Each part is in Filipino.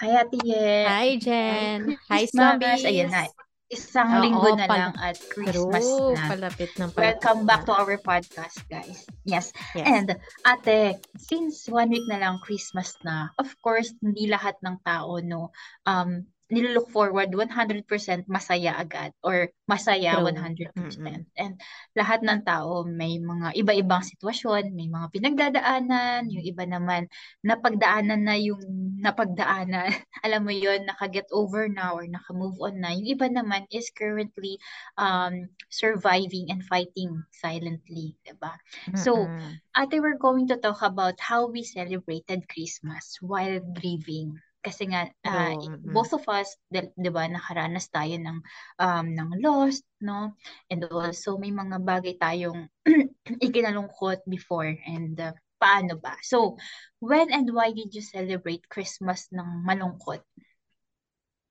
Hi, Ate Ye. Hi, Jen. Hi, zombies. Ayan na. Isang Oo, linggo na pal- lang at Christmas True. na. Palapit ng palapit Welcome back to our podcast, guys. Yes. Yes. And, ate, since one week na lang Christmas na, of course, hindi lahat ng tao, no, um, nilook forward 100% masaya agad or masaya True. 100%. Mm-mm. And lahat ng tao may mga iba-ibang sitwasyon, may mga pinagdadaanan, yung iba naman napagdaanan na yung napagdaanan. Alam mo yon naka-get over na or naka-move on na. Yung iba naman is currently um, surviving and fighting silently, 'di ba? So, Mm-mm. Ate, we're going to talk about how we celebrated Christmas while grieving. Kasi nga, ah, True. Mm-mm. both of us, di, di ba, nakaranas tayo ng, um, ng loss, no? And also, may mga bagay tayong ikinalungkot before. And uh, paano ba? So, when and why did you celebrate Christmas ng malungkot?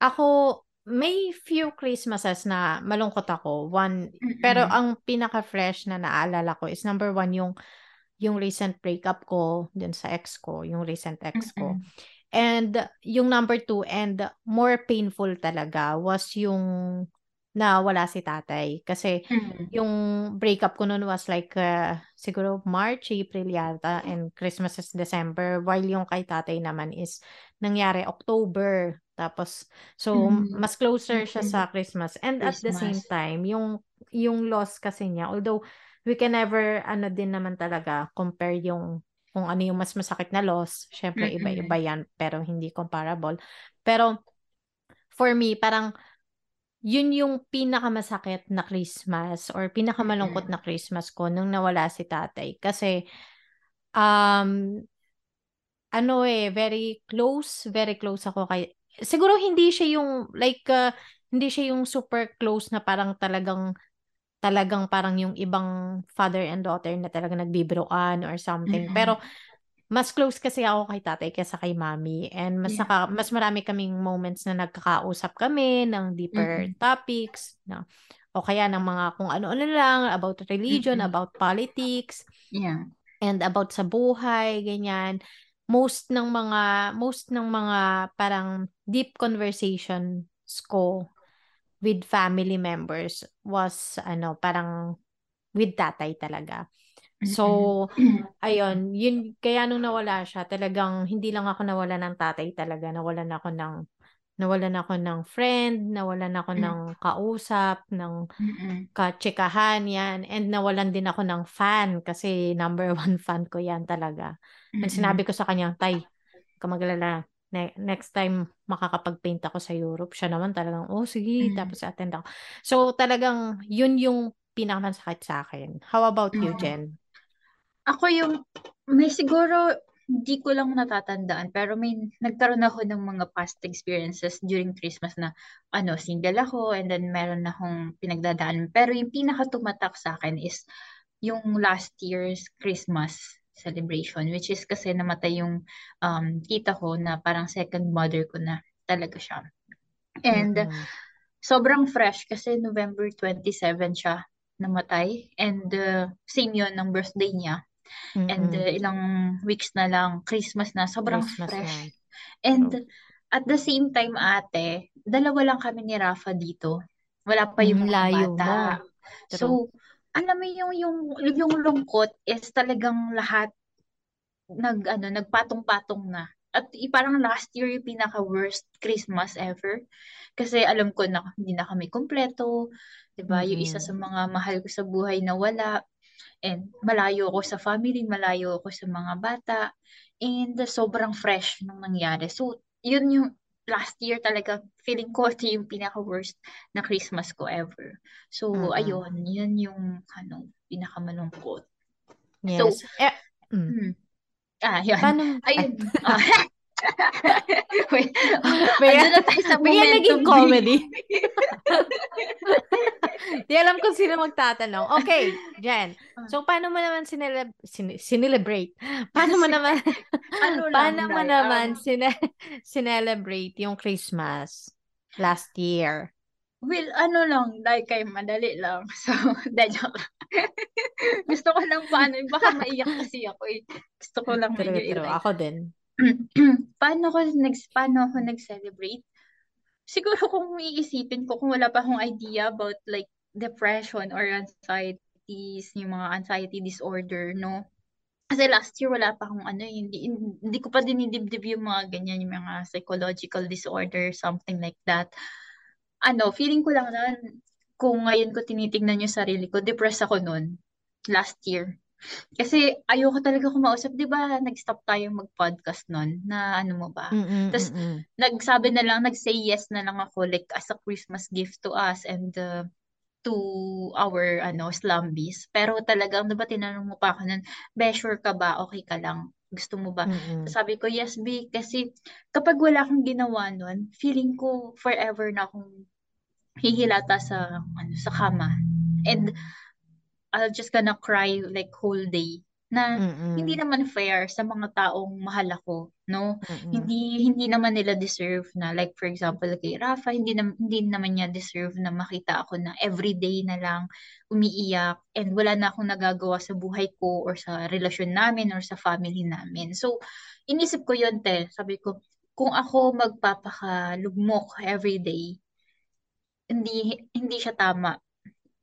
Ako, may few Christmases na malungkot ako. One, pero Mm-mm. ang pinaka-fresh na naalala ko is number one, yung yung recent breakup ko dun sa ex ko, yung recent ex ko. Mm-mm. And yung number two and more painful talaga was yung nawala si tatay. Kasi Mm. yung breakup ko noon was like uh, siguro March, April yata and Christmas is December while yung kay tatay naman is nangyari October. Tapos so Mm. mas closer siya Mm. sa Christmas and at the same Christmas. time yung yung loss kasi niya although we can never ano din naman talaga compare yung kung ano yung mas masakit na loss. Syempre iba-iba Mm-mm. yan pero hindi comparable. Pero for me parang yun yung pinakamasakit na Christmas or pinakamalungkot Mm-mm. na Christmas ko nung nawala si tatay. Kasi, um, ano eh, very close, very close ako kay, siguro hindi siya yung, like, uh, hindi siya yung super close na parang talagang, talagang parang yung ibang father and daughter na talagang nagbibiruan or something. Mm-mm. Pero, mas close kasi ako kay tatay kaysa kay mami. And mas, Yeah. naka, mas marami kaming moments na nagkakausap kami ng deeper Mm-mm. topics. Na, o kaya ng mga kung ano-ano lang about religion, Mm-mm. about politics, Yeah. and about sa buhay, ganyan. Most ng mga, most ng mga parang deep conversations ko with family members was ano, parang with tatay talaga. So, Mm-mm. ayun, yun, kaya nung nawala siya, talagang hindi lang ako nawala ng tatay talaga, nawalan ako ng, nawalan ako ng friend, nawalan ako Mm. ng kausap, ng katsikahan, yan, and nawalan din ako ng fan, kasi number one fan ko yan talaga. And sinabi ko sa kanya, Tay, kamagalala, ne- next time makakapag-paint ako sa Europe, siya naman talagang, oh sige, Mm. tapos attend ako. So, talagang, yun yung pinakamasakit sa akin. How about you, Mm. Jen? Ako yung, may siguro, hindi ko lang natatandaan, pero may nagkaroon ako ng mga past experiences during Christmas na, ano, single ako, and then meron akong pinagdadaan. Pero yung pinaka-tumatak sa akin is yung last year's Christmas celebration, which is kasi namatay yung um, tita ko na parang second mother ko na talaga siya. And Mm-mm. sobrang fresh kasi November 27 siya namatay. And uh, same yun ng birthday niya. And Mm-mm. uh, ilang weeks na lang, Christmas na, sobrang Christmas fresh. na. And True. at the same time, ate, dalawa lang kami ni Rafa dito. Wala pa yung Mm, layo bata. mo. So, alam mo yung, yung, yung lungkot is talagang lahat nag, ano, nagpatong-patong na. At parang last year yung pinaka-worst Christmas ever. Kasi alam ko na hindi na kami kompleto. 'di ba Yung isa sa Mm-mm. mga mahal ko sa buhay na wala. And malayo ako sa family, malayo ako sa mga bata. And sobrang fresh nung nangyari. So, yun yung last year talaga, feeling ko ito yung pinaka-worst na Christmas ko ever. So, Mm-mm. ayun, yun yung ano, pinakamalungkot. So, Yes. Eh, mm. hmm, ah, yun. Paano? Ay, Ayun. Ah. Wait, andun na tayo sa momentum naging comedy. Di alam kung sino magtatanong. Okay, Jen. So, paano mo naman sineleb sin- sinelebrate? Paano mo naman Ano paano mo Day, naman um, sine- sinelebrate yung Christmas last year? Well, ano lang, dahil kay madali lang. So, de, joke. Gusto ko lang paano, baka maiyak kasi ako eh. Gusto ko lang True, true. Ako din. paano ko nag paano ako nag-celebrate? Siguro kung iisipin ko kung wala pa akong idea about like depression or anxieties, yung mga anxiety disorder, no? Kasi last year wala pa akong ano, hindi, hindi ko pa dinidibdib yung mga ganyan, yung mga psychological disorder, something like that. Ano, feeling ko lang na kung ngayon ko tinitingnan yung sarili ko, depressed ako noon, last year. Kasi ayoko talaga kumausap, 'di ba? Nag-stop tayo mag-podcast noon na ano mo ba? Mm-mm, Tapos mm-mm. nagsabi na lang, nag-say yes na lang ako like as a Christmas gift to us and uh, to our ano slumbies. Pero talagang 'di ba tinanong mo pa ako nun, "Be, sure ka ba? Okay ka lang? Gusto mo ba?" Mm-mm. Sabi ko, "Yes, B." Kasi kapag wala akong ginawa nun, feeling ko forever na akong hihilata sa ano sa kama. And I'll just gonna cry like whole day na hindi Mm-mm. naman fair sa mga taong mahal ako, no? Mm-mm. Hindi hindi naman nila deserve na like for example kay Rafa, hindi nam, hindi naman niya deserve na makita ako na everyday na lang umiiyak and wala na akong nagagawa sa buhay ko or sa relasyon namin or sa family namin. So, inisip ko yun, te. Sabi ko, kung ako magpapakalugmok everyday, hindi hindi siya tama.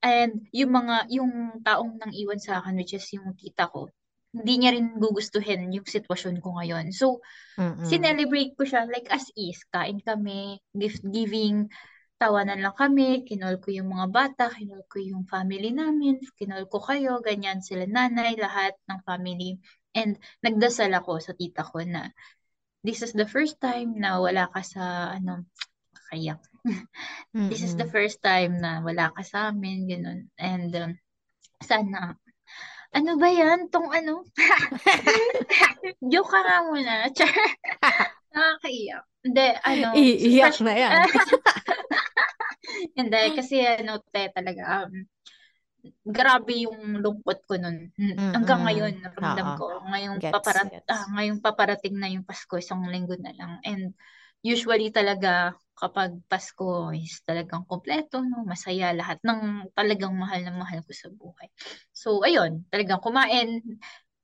And yung mga, yung taong nang iwan sa akin, which is yung tita ko, hindi niya rin gugustuhin yung sitwasyon ko ngayon. So, Mm-mm. sinelebrate ko siya like as is. Kain kami, gift giving, tawanan lang kami, kinol ko yung mga bata, kinol ko yung family namin, kinol ko kayo, ganyan sila nanay, lahat ng family. And nagdasal ako sa tita ko na this is the first time na wala ka sa, ano, kayak. this is the first time na wala ka sa amin, ganun. And um, sana, ano ba yan? Tong ano? Joke ka nga muna. Nakakaiyak. Hindi, ano. Iiyak na yan. Hindi, kasi ano, te, talaga, um, grabe yung lungkot ko nun. Hanggang Mm-mm. ngayon, naramdam ko. Ngayong, Gets, paparat, gets. ah, ngayong paparating na yung Pasko, isang linggo na lang. And usually talaga, kapag Pasko is talagang kompleto, no? masaya lahat ng talagang mahal na mahal ko sa buhay. So, ayun, talagang kumain.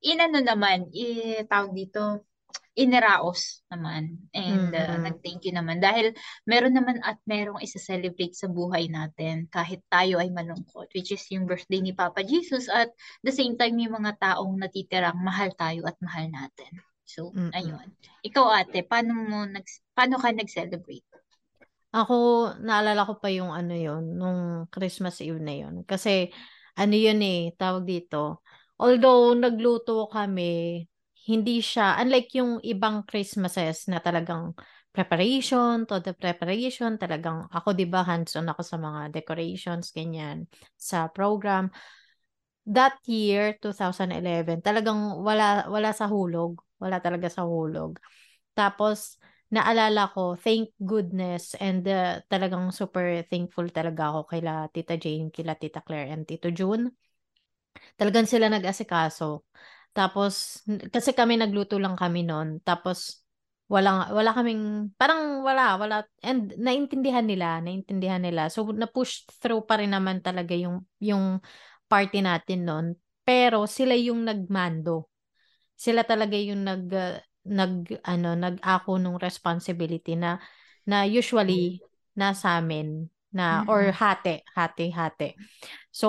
Inano naman, i tawag dito, iniraos naman. And uh, Mm-mm. nag-thank you naman. Dahil meron naman at merong isa-celebrate sa buhay natin kahit tayo ay malungkot, which is yung birthday ni Papa Jesus at the same time yung mga taong natitirang mahal tayo at mahal natin. So, Mm-mm. ayun. Ikaw ate, paano mo nag paano ka nag-celebrate? Ako, naalala ko pa yung ano yun, nung Christmas Eve na yun. Kasi, ano yun eh, tawag dito. Although, nagluto kami, hindi siya, unlike yung ibang Christmases na talagang preparation, to the preparation, talagang ako, di ba, hands-on ako sa mga decorations, ganyan, sa program. That year, 2011, talagang wala, wala sa hulog. Wala talaga sa hulog. Tapos, naalala ko, thank goodness, and uh, talagang super thankful talaga ako kila Tita Jane, kila Tita Claire, and Tito June. Talagang sila nag-asikaso. Tapos, kasi kami nagluto lang kami noon. Tapos, wala, wala kaming, parang wala, wala, and naintindihan nila, naintindihan nila. So, na-push through pa rin naman talaga yung, yung party natin noon. Pero, sila yung nagmando. Sila talaga yung nag, uh, nag, ano, nag-ako nung responsibility na, na usually, nasa amin, na, or hati, hati, hati. So,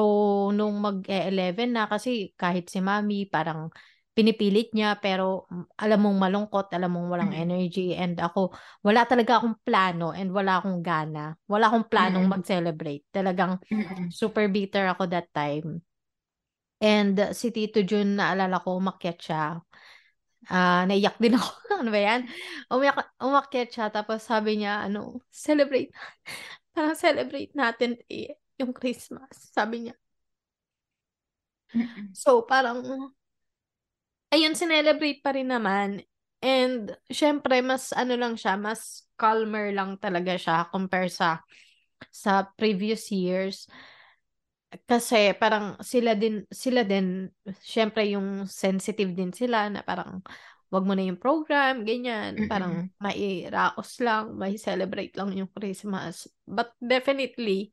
nung mag-11 na, kasi kahit si mami, parang pinipilit niya, pero mm, alam mong malungkot, alam mong walang Mm-mm. energy, and ako, wala talaga akong plano, and wala akong gana. Wala akong planong mag-celebrate. Talagang super bitter ako that time. And si Tito Jun, naalala ko, umakyat siya. Ah, naiyak din ako. ano ba yan? Umiyak, umakyat siya, tapos sabi niya, ano, celebrate. Parang celebrate natin eh, yung Christmas. Sabi niya. So, parang, ayun, sinelebrate pa rin naman. And, syempre, mas, ano lang siya, mas calmer lang talaga siya compare sa, sa previous years. Kasi, parang, sila din, sila din, syempre, yung sensitive din sila na parang, wag mo na yung program, ganyan. Mm-mm. Parang, mairaos lang, may celebrate lang yung Christmas. But, definitely,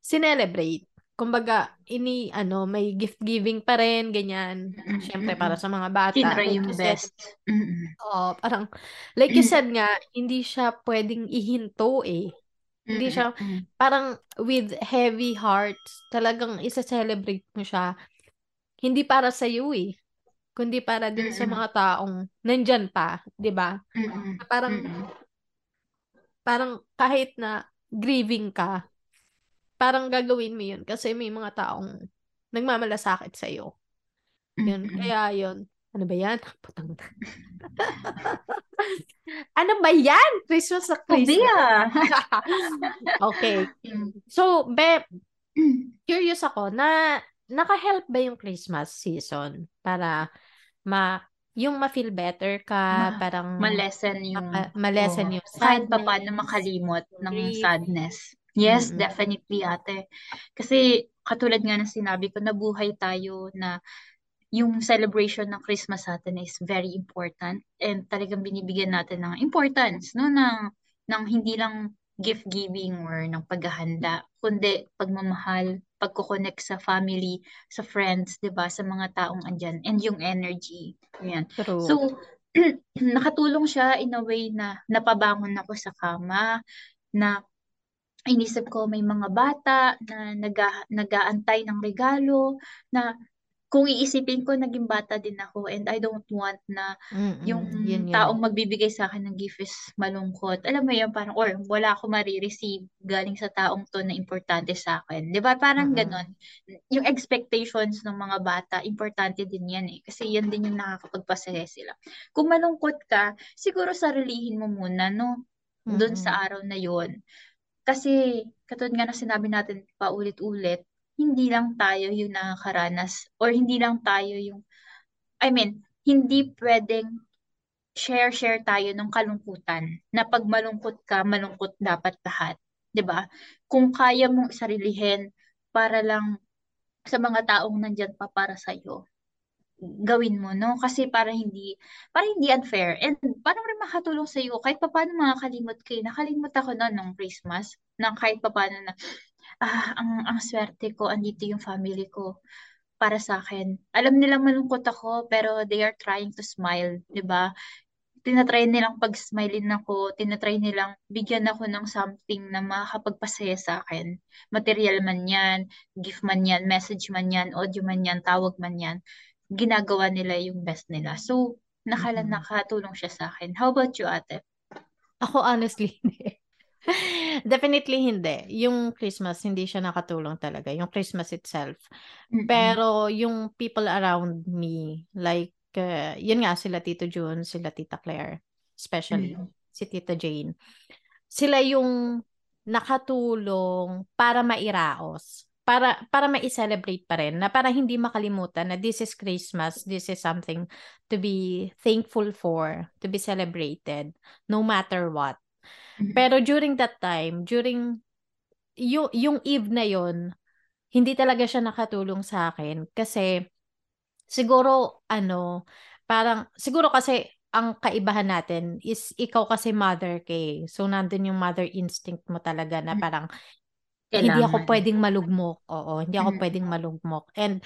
sinelebrate. kumbaga, ini, ano, may gift giving pa rin, ganyan. Siyempre, para sa mga bata. Tinry Like yung said, best. Mm-mm. Oo, parang, like you said nga, hindi siya pwedeng ihinto eh. Hindi siya, Mm-mm. parang with heavy hearts, talagang isa-celebrate mo siya. Hindi para sa iyo eh. Kundi para din sa mga taong nandyan pa, 'di ba? Parang parang kahit na grieving ka, parang gagawin mo 'yun kasi may mga taong nagmamalasakit sa iyo. 'Yun, kaya 'yun. Ano ba 'yan? Putang. ano ba 'yan? Christmas sa Christmas. Okay. Mm. So, be, curious ako na naka-help ba yung Christmas season para ma yung ma-feel better ka, Ma- parang malesen yung maka- malesen oo, yung kahit pa sadness, paano makalimot ng sadness. Yes, Mm-mm. definitely ate. Kasi katulad nga ng sinabi ko, nabuhay tayo na yung celebration ng Christmas sa atin is very important and talagang binibigyan natin ng importance no ng ng hindi lang gift giving or ng paghahanda kundi pagmamahal, pagko-connect sa family, sa friends, 'di ba, sa mga taong andyan and yung energy. Yan. True. So nakatulong siya in a way na napabangon ako sa kama na inisip ko may mga bata na naga, nagaantay ng regalo na kung iisipin ko, naging bata din ako and I don't want na Mm-mm. yung Yun yun. taong magbibigay sa akin ng gift is malungkot. Alam mo yun, parang, or wala ako marireceive galing sa taong to na importante sa akin. Di ba? Parang Mm-mm. ganon. Yung expectations ng mga bata, importante din yan eh. Kasi yan din yung nakakapagpasaya sila. Kung malungkot ka, siguro sarilihin mo muna, no? Doon sa araw na yon Kasi, katulad nga ng sinabi natin paulit-ulit, hindi lang tayo yung nakakaranas or hindi lang tayo yung, I mean, hindi pwedeng share-share tayo ng kalungkutan na pag malungkot ka, malungkot dapat lahat. 'Di ba? Kung kaya mong sarilihin para lang sa mga taong nandyan pa para sa iyo, gawin mo, no? Kasi para hindi, para hindi unfair. And para rin makatulong sa iyo, kahit pa paano makakalimot kayo. Nakalimot ako noon nung Christmas, nang kahit pa paano na, ah, ang, ang swerte ko, andito yung family ko para sa akin. Alam nilang malungkot ako, pero they are trying to smile, di ba? Tinatry nilang pag-smilein ako, tinatry nilang bigyan ako ng something na makakapagpasaya sa akin. Material man yan, gift man yan, message man yan, audio man yan, tawag man yan. Ginagawa nila yung best nila. So, nakala nakatulong siya sa akin. How about you, ate? Ako honestly. Definitely hindi. Yung Christmas, hindi siya nakatulong talaga. Yung Christmas itself. Mm-mm. Pero yung people around me, like, uh, yun nga, sila Tito June, sila Tita Claire, especially, Mm. si Tita Jane. Sila yung nakatulong para mairaos. Para, para ma-celebrate pa rin. Na para hindi makalimutan na this is Christmas, this is something to be thankful for, to be celebrated, no matter what. Mm. Pero during that time, during yung, yung eve na yon hindi talaga siya nakatulong sa akin kasi siguro ano, parang siguro kasi ang kaibahan natin is ikaw kasi mother kay. So nandun yung mother instinct mo talaga na Mm. parang hindi ako Kailangan. pwedeng malugmok. Oo, hindi ako Mm. pwedeng malugmok. And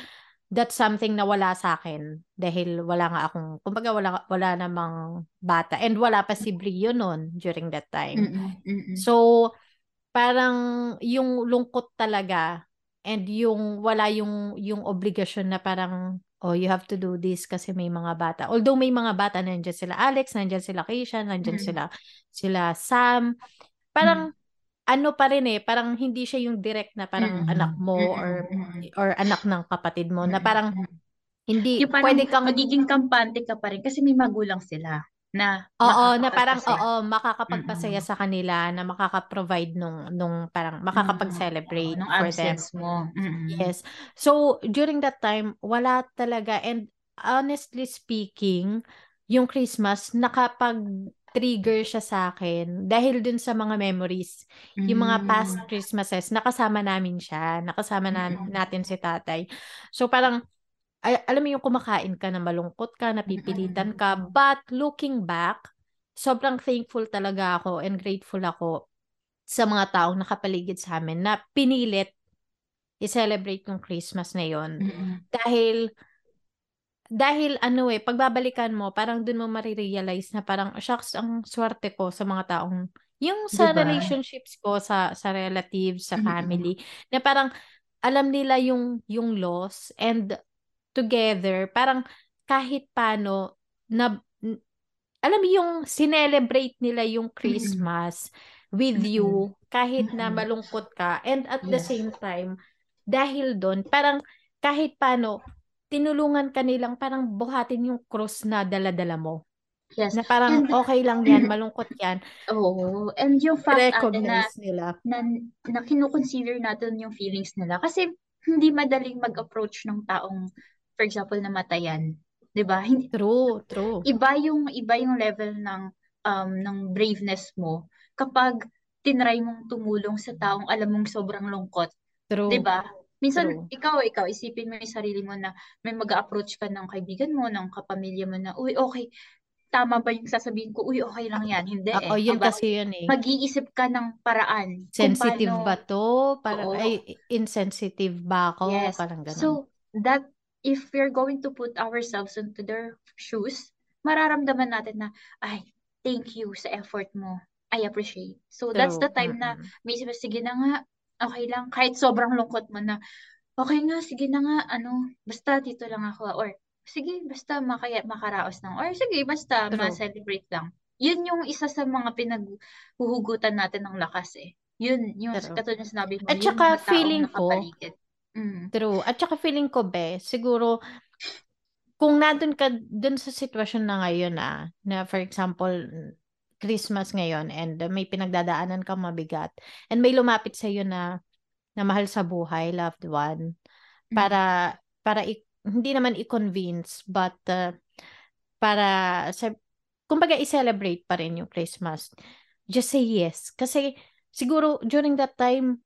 that's something na wala sa akin dahil wala nga akong, kumbaga wala, wala namang bata. And wala pa si Brio noon during that time. Mm-mm. Mm-mm. So, parang yung lungkot talaga and yung wala yung yung obligasyon na parang oh you have to do this kasi may mga bata. Although may mga bata nandiyan sila Alex, nandiyan sila Keisha, nandiyan Mm. sila sila Sam. Parang ano pa rin eh, parang hindi siya yung direct na parang Mm-mm. anak mo or or anak ng kapatid mo na parang hindi Yung parang pwede kang magiging kampante ka pa rin kasi may magulang sila na Oo, na parang oo, makakapagpasaya Mm-mm. sa kanila na makaka-provide nung nung parang makakapag-celebrate Nung for them. mo. Mm-mm. Yes. So, during that time, wala talaga. And honestly speaking, yung Christmas, nakapag-trigger siya sa akin dahil dun sa mga memories. Yung mga past Mm. Christmases, nakasama namin siya. Nakasama na, Mm-mm. natin si tatay. So, parang, ay, alam mo yung kumakain ka na malungkot ka, napipilitan ka. But looking back, sobrang thankful talaga ako and grateful ako sa mga taong nakapaligid sa amin na pinilit i-celebrate yung Christmas na yon Mm-mm. dahil dahil ano eh, pagbabalikan mo, parang dun mo marirealize na parang, shucks, ang swerte ko sa mga taong, yung sa Diba? relationships ko, sa sa relatives, sa family, na parang alam nila yung yung loss and together, parang kahit paano, na, alam yung sinelebrate nila yung Christmas with Mm-mm. you, kahit na Mm-mm. malungkot ka, and at the Yes. same time, dahil doon, parang kahit paano, tinulungan ka nilang parang buhatin yung cross na dala-dala mo. Yes. Na parang And, okay lang yan, malungkot yan. oo. And yung fact ate na, nila. na, na kinukonsider natin yung feelings nila. Kasi hindi madaling mag-approach ng taong, for example, namatayan. 'Di ba? Hindi, True, true. iba yung iba yung level ng um ng braveness mo kapag tinry mong tumulong sa taong alam mong sobrang lungkot, True. 'di ba? Minsan True. ikaw ikaw isipin mo yung sarili mo na may mag-approach ka ng kaibigan mo, ng kapamilya mo na, uy, okay, tama ba yung sasabihin ko? Uy, okay lang yan. Hindi eh. yun 'Di ba? kasi yun eh. Mag-iisip ka ng paraan Sensitive paano ba to? Parang, Oo. ay, insensitive ba ako? Yes. Parang ganun. So, that if we're going to put ourselves into their shoes, mararamdaman natin na, ay, thank you sa effort mo. I appreciate. So, that's True. the time na Mm-mm. may isip, sige na nga, okay lang. Kahit sobrang lungkot mo na, okay nga, sige na nga, ano, basta dito lang ako. Or, sige, basta makaya, makaraos lang. Or, sige, basta True. ma-celebrate lang. Yun yung isa sa mga pinaghuhugutan natin ng lakas eh. Yun, yung True. katulad ng sinabi mo, At yung saka feeling ko. Mm. True. At saka feeling ko, be, siguro, kung nandun ka dun sa sitwasyon na ngayon ah, na for example, Christmas ngayon and uh, may pinagdadaanan kang mabigat and may lumapit sa iyo na na mahal sa buhay, loved one, para para i- hindi naman i-convince but uh, para sa kumbaga i-celebrate pa rin yung Christmas. Just say yes kasi siguro during that time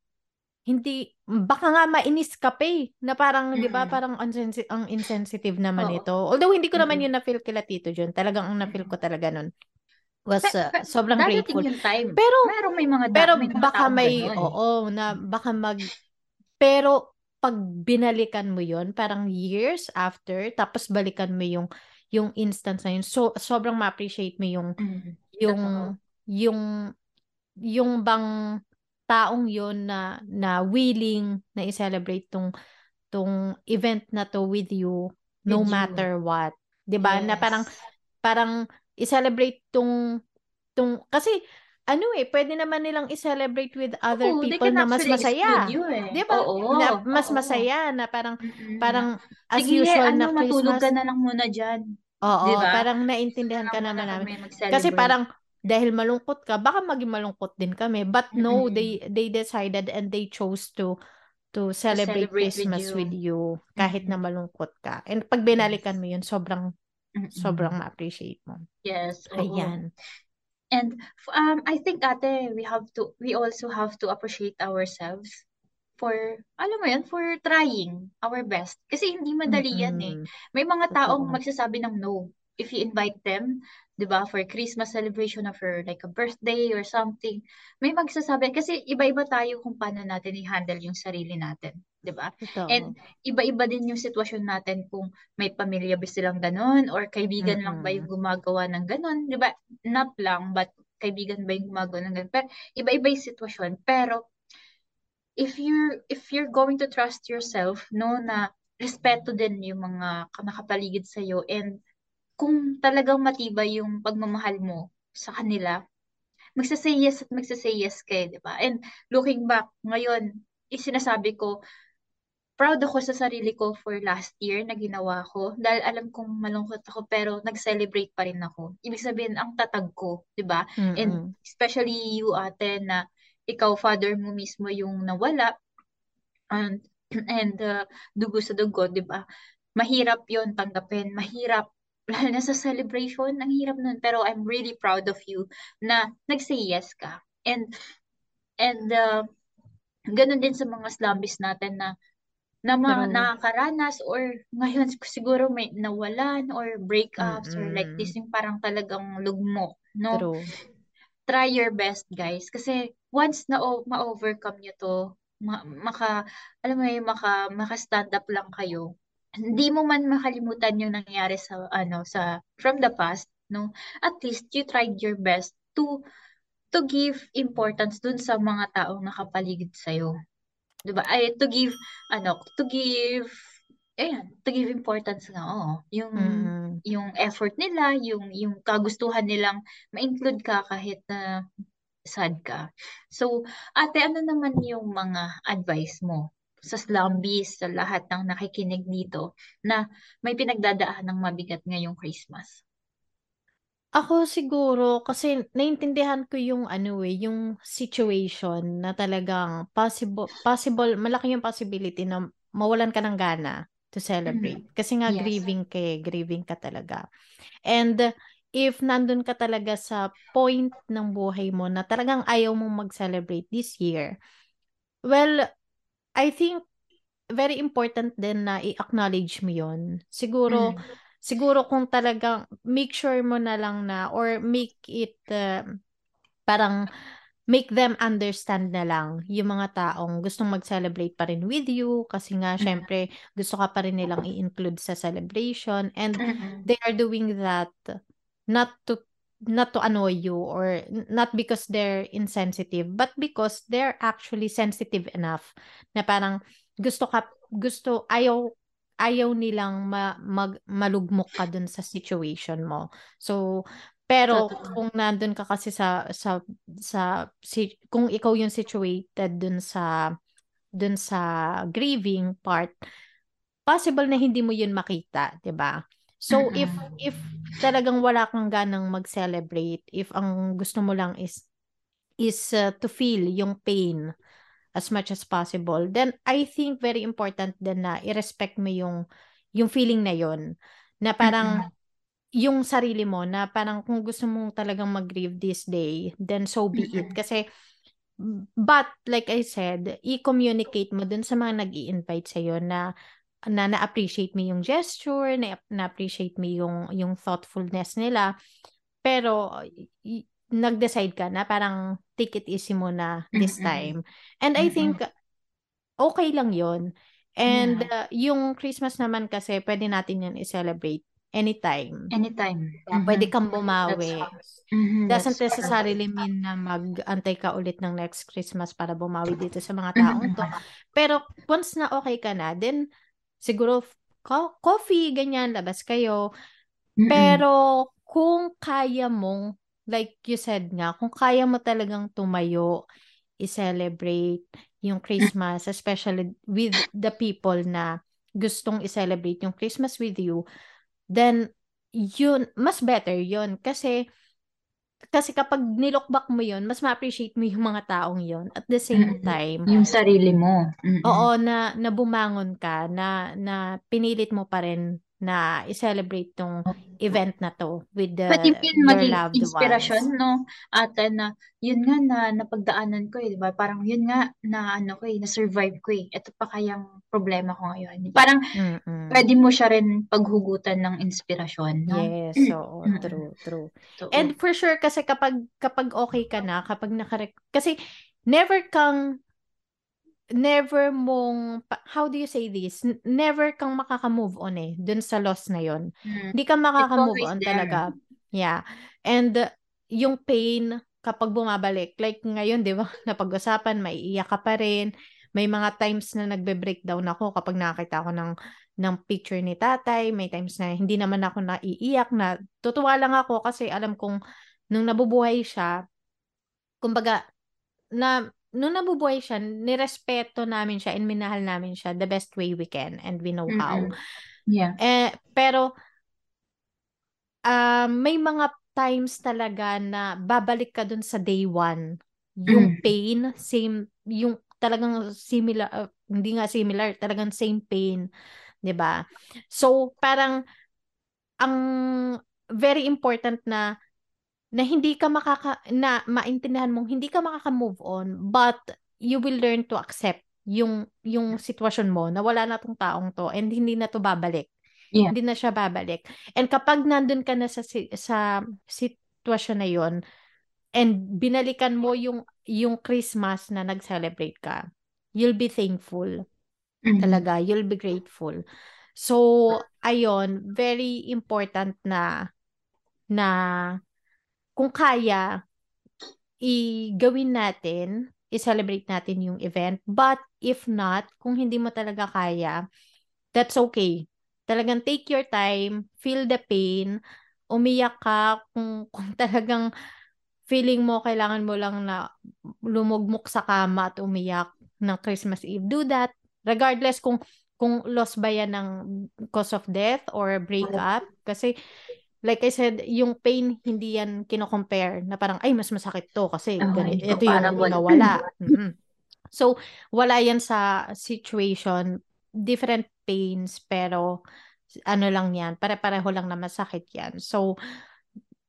hindi baka nga mainis ka pa eh, na parang 'di ba parang unsensi- ang insensitive naman Oo. ito. Although hindi ko naman Mm-mm. yun na-feel kila Tito John. Talagang ang na-feel Mm. ko talaga nun was uh, sobrang grateful. yung time. Pero Meron may mga da- pero may mga baka may ganun. oo na baka mag pero pag binalikan mo yon parang years after tapos balikan mo yung yung instance na yun so sobrang ma-appreciate mo yung Mm. yung Totoo. yung yung bang taong yon na na willing na i-celebrate tong tong event na to with you no With you. matter what 'di ba na parang Yes. parang i-celebrate tong tong kasi ano eh pwede naman nilang i-celebrate with other Oo, people na mas masaya you eh. 'di ba Oo. na mas Oo. masaya na parang Mm-mm. parang as Sige, usual na ano, matulog Christmas ka na lang muna dyan. oo Di ba? parang naintindihan na ka naman namin kasi parang dahil malungkot ka baka maging malungkot din kami but no Mm-mm. they they decided and they chose to to To celebrate celebrate with Christmas you. with you kahit na malungkot ka and pag binalikan mo yun sobrang sobrang Mm-mm. ma-appreciate mo Yes, oo. ayan And um, I think ate, we have to, we also have to appreciate ourselves for, alam mo yun, for trying our best. Kasi hindi madali yan eh. May mga taong Totoo. magsasabi ng no. If you invite them, 'di ba, for Christmas celebration or for like a birthday or something, may magsasabi kasi iba-iba tayo kung paano natin i-handle yung sarili natin, 'di ba? And iba-iba din yung sitwasyon natin kung may pamilya ba silang ganun or kaibigan lang ba yung gumagawa ng ganun, 'di ba? Not lang, but kaibigan ba yung gumagawa ng ganun. Pero iba-iba yung sitwasyon. Pero if you're if you're going to trust yourself, no, na respeto din yung mga ka- nakapaligid sa iyo and kung talagang matibay yung pagmamahal mo sa kanila, magsasay yes at magsasay yes kayo, di ba? And looking back, ngayon, isinasabi ko, proud ako sa sarili ko for last year na ginawa ko dahil alam kong malungkot ako pero nag-celebrate pa rin ako. Ibig sabihin, ang tatag ko, di ba? And especially you ate na ikaw, father mo mismo yung nawala and, and uh, dugo sa dugo, di ba? Mahirap yon tanggapin, mahirap lalo na sa celebration, ang hirap nun. Pero I'm really proud of you na nag-say yes ka. And, and uh, ganun din sa mga slumbies natin na na mga nakakaranas or ngayon siguro may nawalan or breakups or like this yung parang talagang lugmok, no? True. Try your best, guys. Kasi once na o- ma-overcome nyo to, ma maka alam mo yun, maka maka-stand up lang kayo. Hindi mo man makalimutan yung nangyari sa ano sa from the past, no? At least you tried your best to to give importance dun sa mga taong nakapaligid sa'yo. 'Di ba? Ay to give ano, to give ayan, to give importance nga, oo. Yung Mm. yung effort nila, yung yung kagustuhan nilang ma-include ka kahit na sad ka. So, ate, ano naman yung mga advice mo sa slumbies, sa lahat ng nakikinig dito na may pinagdadaan ng mabigat ngayong Christmas? Ako siguro kasi naintindihan ko yung ano eh, yung situation na talagang possible possible malaki yung possibility na mawalan ka ng gana to celebrate. Mhm. Kasi nga Yes. grieving ka eh, grieving ka talaga. And if nandun ka talaga sa point ng buhay mo na talagang ayaw mong mag-celebrate this year, well, I think very important din na i-acknowledge mo yun. Siguro, Mhm. siguro kung talagang make sure mo na lang na or make it uh, parang make them understand na lang yung mga taong gustong mag-celebrate pa rin with you kasi nga Mhm. syempre gusto ka pa rin nilang i-include sa celebration and they are doing that not to not to annoy you or not because they're insensitive but because they're actually sensitive enough na parang gusto ka gusto ayaw ayaw nilang ma, mag, malugmok ka dun sa situation mo. So, pero Totoo. kung nandun ka kasi sa sa sa si, kung ikaw yung situated dun sa dun sa grieving part, possible na hindi mo yun makita, 'di ba? So if Mhm. if talagang wala kang ganang mag-celebrate, if ang gusto mo lang is is uh, to feel yung pain as much as possible, then I think very important din na i-respect mo yung yung feeling na yon na parang Mhm. yung sarili mo na parang kung gusto mong talagang mag-grieve this day, then so be it. Mhm. Kasi but like I said, i-communicate mo dun sa mga nag invite sa na na na-appreciate mo yung gesture, na na-appreciate mo yung yung thoughtfulness nila. Pero y- nag-decide ka na parang take it easy muna this Mhm. time. And I think okay lang yon And Yeah. uh, yung Christmas naman kasi pwede natin yan i-celebrate anytime. Anytime. Yeah, pwede kang bumawi. Mhm. Doesn't That's necessarily mean na mag-antay ka ulit ng next Christmas para bumawi dito sa mga taong to. Pero once na okay ka na, then siguro co- coffee, ganyan, labas kayo. Mhm. Pero kung kaya mong, like you said nga, kung kaya mo talagang tumayo, i-celebrate yung Christmas, especially with the people na gustong i-celebrate yung Christmas with you, then yun, mas better yun. Kasi kasi kapag nilokbak mo yun, mas ma-appreciate mo yung mga taong yun. At the same time, Yung sarili mo. Mhm. oo, na, na bumangon ka, na, na pinilit mo pa rin na i-celebrate tong event na to with the, yun your maging loved inspirasyon, ones. no? Ate, na yun nga na napagdaanan ko eh, di ba? Parang yun nga na ano ko eh, na-survive ko eh. Ito pa kayang problema ko ngayon. Parang Mm-mm. pwede mo siya rin paghugutan ng inspirasyon, no? Yes, oo, Mm-mm. true, true. Totoo. And for sure kasi kapag kapag okay ka na, kapag nakarek kasi never kang never mong how do you say this? Never kang makaka-move on eh dun sa loss na yon. Mm. Hindi ka makaka-move on there. talaga. Yeah. And uh, yung pain kapag bumabalik, like ngayon, 'di ba? Napag-usapan, maiiyak ka pa rin. May mga times na nagbe-breakdown ako kapag nakakita ko ng ng picture ni tatay. May times na hindi naman ako naiiyak na tutuwa lang ako kasi alam kong nung nabubuhay siya, kumbaga na nung nabubuhay siya, nirespeto namin siya and minahal namin siya the best way we can and we know how. Mm-mm. Yeah. Eh, pero ah, may mga times talaga na babalik ka dun sa day one. Yung Mm. pain, same, yung talagang similar, uh, hindi nga similar, talagang same pain. 'di ba So, parang, ang very important na na hindi ka makaka na maintindihan mong hindi ka makaka-move on but you will learn to accept yung yung sitwasyon mo na wala na tong taong to and hindi na to babalik. Yeah. Hindi na siya babalik. And kapag nandun ka na sa sa sitwasyon na yon and binalikan mo yung yung Christmas na nag-celebrate ka, you'll be thankful. Mhm. Talaga, you'll be grateful. So, ayun, very important na na kung kaya i-gawin natin, i-celebrate natin yung event. But if not, kung hindi mo talaga kaya, that's okay. Talagang take your time, feel the pain, umiyak ka kung, kung talagang feeling mo kailangan mo lang na lumugmok sa kama at umiyak ng Christmas Eve. Do that. Regardless kung kung loss ba yan ng cause of death or breakup. Kasi like I said, yung pain hindi yan kino-compare na parang ay mas masakit to kasi Oh, ganito, ito yung nawala. So wala yan sa situation, different pains pero ano lang yan, pare-pareho lang na masakit yan. So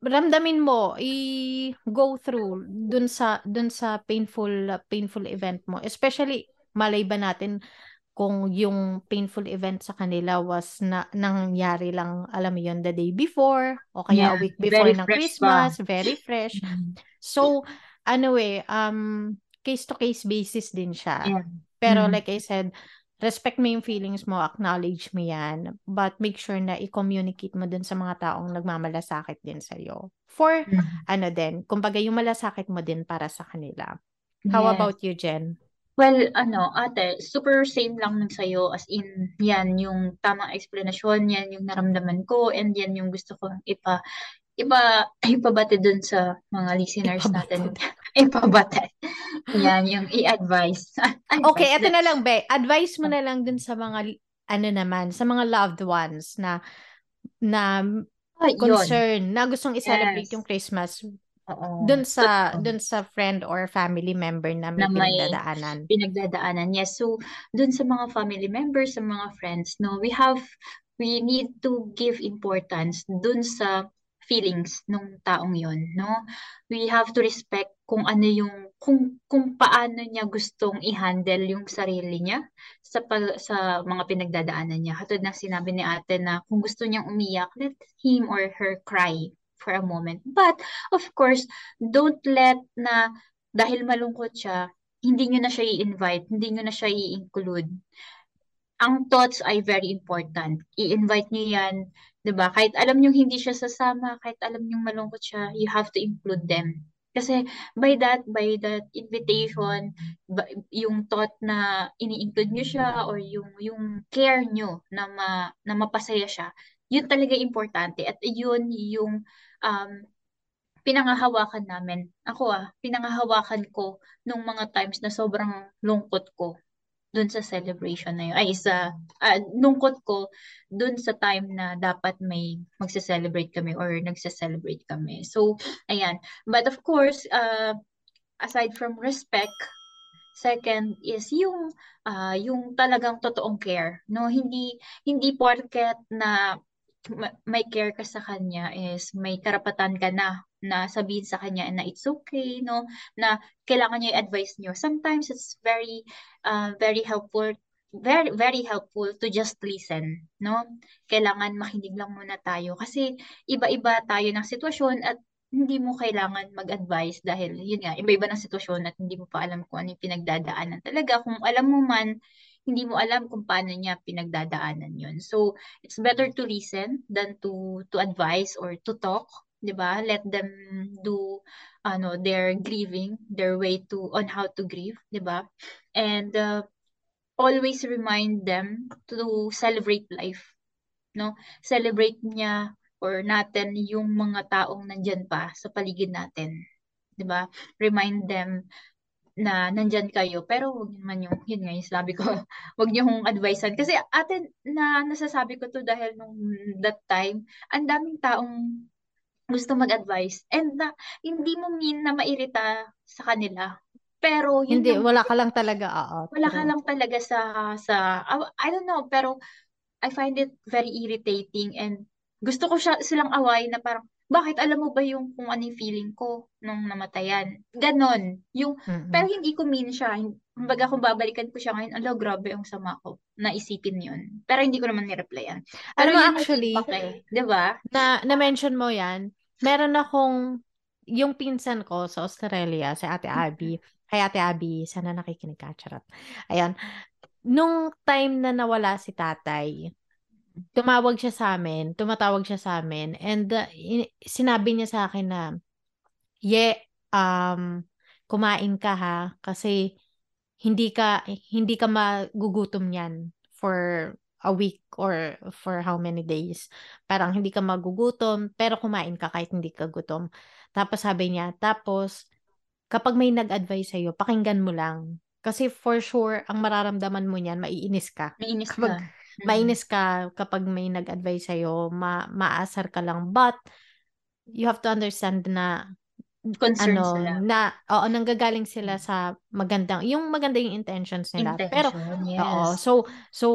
ramdamin mo, i-go through dun sa dun sa painful painful event mo. Especially malay ba natin kung yung painful event sa kanila was na nangyari lang, alam mo yun, the day before o kaya Yeah, a week before ng fresh pa. Christmas, very fresh. Mhm. So, ano eh, um, case-to-case basis din siya. Yeah. Pero Mhm. like I said, respect mo yung feelings mo, acknowledge mo yan, but make sure na i-communicate mo dun sa mga taong nagmamalasakit din sa'yo. For, Mhm. ano din, kumbaga yung malasakit mo din para sa kanila. How Yes. about you, Jen? Well, ano, ate, super same lang ng sa'yo as in, yan yung tamang explanation, yan yung naramdaman ko, and yan yung gusto ko ipa, ipa, ipabate dun sa mga listeners natin. ipabate. Yan, yung i-advise. Okay, eto na lang, Be. Advice mo na lang dun sa mga, ano naman, sa mga loved ones na, na Ah, yun. concern, na gustong i-celebrate Yes. yung Christmas Oo. dun sa, Totoo. dun sa friend or family member na may na may pinagdadaanan. pinagdadaanan. Yes. So, dun sa mga family members, sa mga friends, no, we have, we need to give importance dun sa feelings ng taong yon, no? We have to respect kung ano yung, kung, kung paano niya gustong i-handle yung sarili niya sa, pag, sa mga pinagdadaanan niya. Katulad ng sinabi ni ate na kung gusto niyang umiyak, let him or her cry for a moment. But, of course, don't let na dahil malungkot siya, hindi nyo na siya i-invite, hindi nyo na siya i-include. Ang thoughts ay very important. I-invite nyo yan, 'di ba? Kahit alam nyo hindi siya sasama, kahit alam nyo malungkot siya, you have to include them. Kasi by that, by that invitation, yung thought na ini-include nyo siya or yung yung care nyo na ma, na mapasaya siya, yun talaga importante at yun yung um, pinangahawakan namin. Ako ah, pinangahawakan ko nung mga times na sobrang lungkot ko dun sa celebration na yun. Ay, sa, ah, lungkot ko dun sa time na dapat may magse-celebrate kami or nagse-celebrate kami. So, ayan. But of course, uh, aside from respect, second is yung ah, yung talagang totoong care, no? Hindi hindi porket na ma- may care ka sa kanya is may karapatan ka na na sabihin sa kanya na it's okay, no? Na kailangan niya i-advise niyo. Sometimes it's very uh, very helpful very very helpful to just listen, no? Kailangan makinig lang muna tayo kasi iba-iba tayo ng sitwasyon at hindi mo kailangan mag-advise dahil yun nga, iba-iba ng sitwasyon at hindi mo pa alam kung ano yung pinagdadaanan talaga. Kung alam mo man, hindi mo alam kung paano niya pinagdadaanan yun. So, it's better to listen than to to advise or to talk, 'di ba? Let them do ano, their grieving, their way to on how to grieve, 'di ba? And uh, always remind them to celebrate life, no? Celebrate niya or natin yung mga taong nandyan pa sa paligid natin, 'di ba? Remind them na nandyan kayo pero wag naman yung yun nga yung sabi ko wag niyo hong advisean. Kasi atin na nasasabi ko to dahil nung that time ang daming taong gusto mag-advise. And na, hindi mo mean na mairita sa kanila. Pero yun Hindi, yung wala ka lang talaga, oo. wala ka lang talaga sa sa I- I don't know pero I find it very irritating. And gusto ko siya silang away na parang bakit alam mo ba yung kung ano yung feeling ko nung namatayan? Ganon. Yung Mm-mm. pero hindi ko mean siya. Kumbaga kung babalikan ko siya ngayon alo grabe ang sama ko. Na isipin yun. Pero hindi ko naman ni-replyan. Pero yung actually, feedback eh di ba? na na-mention mo yan, meron akong yung pinsan ko sa Australia, si Ate Abby, kay Ate Abby, sana nakikinig ka, charot. Ayan, nung time na nawala si tatay, tumawag siya sa amin, tumatawag siya sa amin, and uh, sinabi niya sa akin na, ye, um, kumain ka ha, kasi hindi ka, hindi ka magugutom yan for a week or for how many days. Parang hindi ka magugutom, pero kumain ka kahit hindi ka gutom. Tapos sabi niya, tapos, kapag may nag-advise sa'yo, pakinggan mo lang. Kasi for sure, ang mararamdaman mo niyan, maiinis ka. Maiinis kapag, ka. Mm. Mainis ka kapag may nag-advise sa'yo, ma maasar ka lang. But, you have to understand na Concern ano, sila. na, oo, nanggagaling sila sa magandang, yung maganda yung intentions nila. Pero, Intention, oo, yes. so, so,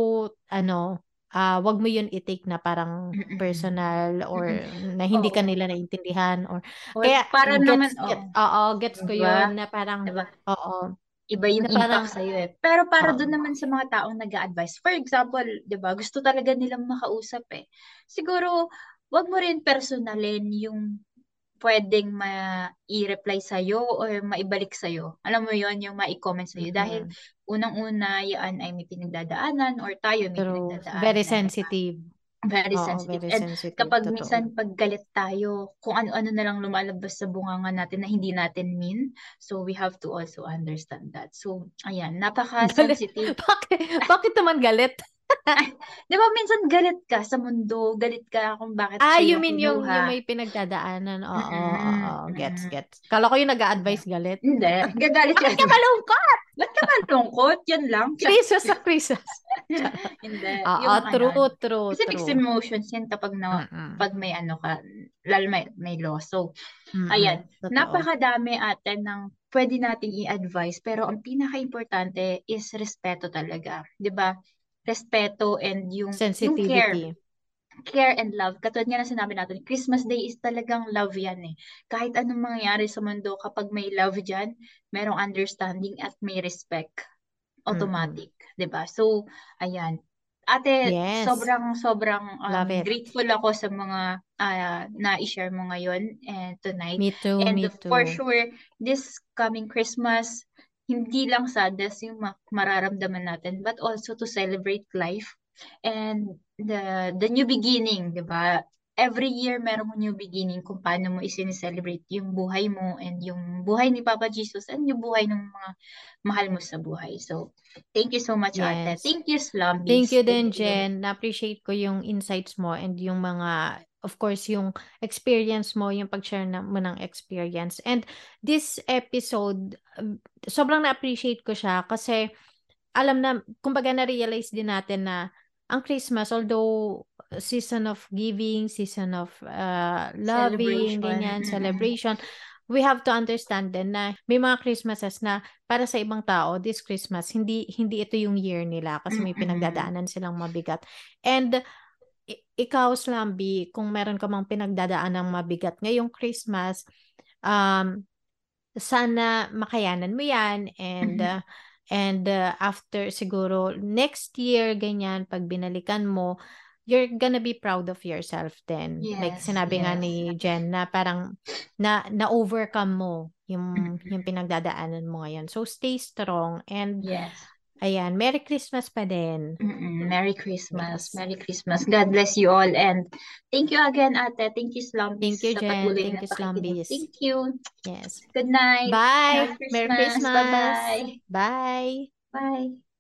ano, ah wag mo yun i-take na parang personal or na hindi ka Oo. nila naintindihan or Or kaya para gets, naman, get, oo. oo, gets ko Diba? yun na parang, Diba? oo, Iba yung na parang, impact sa'yo eh. Pero para Oo. doon naman sa mga taong nag advise For example, di ba, gusto talaga nilang makausap eh. Siguro, wag mo rin personalin yung pwedeng ma-i-reply sa'yo or maibalik sa'yo. Alam mo yon yung ma-i-comment sa'yo. Dahil mm, unang-una, yan ay may pinagdadaanan or tayo may true, pinagdadaanan. very sensitive. Very Oo, sensitive. very And sensitive, kapag totoo. minsan pag galit tayo, kung ano-ano na lang lumalabas sa bunganga natin na hindi natin mean. So we have to also understand that. So ayan, Galit. napaka-sensitive. Bakit, bakit naman galit? Di ba minsan galit ka sa mundo, galit ka kung bakit Ah, you mean yung, kinuha. yung may pinagdadaanan. Oo, oo, Mm-mm, oo. Gets, gets. Kala ko yung nag-a-advise galit. Hindi, gagalit ka. Bakit ka malungkot? Ba't ka malungkot? Yan lang. Krisos sa krisos. Hindi. Oo, Yung ano, true, true, kasi mixed true. emotions yan kapag na, Mm-mm. pag may ano ka, lalo may, may loss. So, Mm-mm. Ayan, Totoo. napakadami ate ng pwede nating i-advise pero ang pinaka-importante is respeto talaga, 'di ba? Respeto and yung yung care, care and love. Katulad nga na sinabi natin, Christmas Day is talagang love yan eh. Kahit anong mangyayari sa mundo, kapag may love dyan, merong understanding at may respect. Automatic, 'di ba? So, ayan. Ate, Yes. sobrang sobrang um, grateful ako sa mga ah, na-share mo ngayon and tonight. Me too, And me for too. sure, this coming Christmas, hindi lang sadness yung ma- mararamdaman natin, but also to celebrate life and the the new beginning, 'di ba? Every year merong new beginning kung paano mo isin-celebrate yung buhay mo and yung buhay ni Papa Jesus and yung buhay ng mga mahal mo sa buhay. So, thank you so much, Ate. Yes. Thank you, Slumbies. Thank you din. Jen. Na-appreciate ko yung insights mo and yung mga, of course, yung experience mo, yung pag-share na, mo ng experience. And this episode, sobrang na-appreciate ko siya kasi alam na, kumbaga na-realize din natin na ang Christmas, although season of giving, season of uh, loving, Celebration. ganyan, celebration, we have to understand din na may mga Christmases na para sa ibang tao, this Christmas, hindi hindi ito yung year nila kasi may pinagdadaanan silang mabigat. And ikaw, Slamby, kung meron ka mang pinagdadaan ng mabigat ngayong Christmas, um, sana makayanan mo yan and Mhm. uh, and uh, after siguro next year ganyan pag binalikan mo you're gonna be proud of yourself then like Yes, sinabi nga yes. ni Jen na parang na na overcome mo yung Mhm. yung pinagdadaanan mo ngayon so stay strong and Yes. Ayan Merry Christmas pa din Mm-mm. Merry Christmas. yes Merry Christmas. God bless you all. And thank you again, Ate. Thank you, Slumbies, thank you Jen thank you. Slumbies Thank you. yes Good night. bye Merry Merry Christmas. Christmas Bye-bye. bye Bye.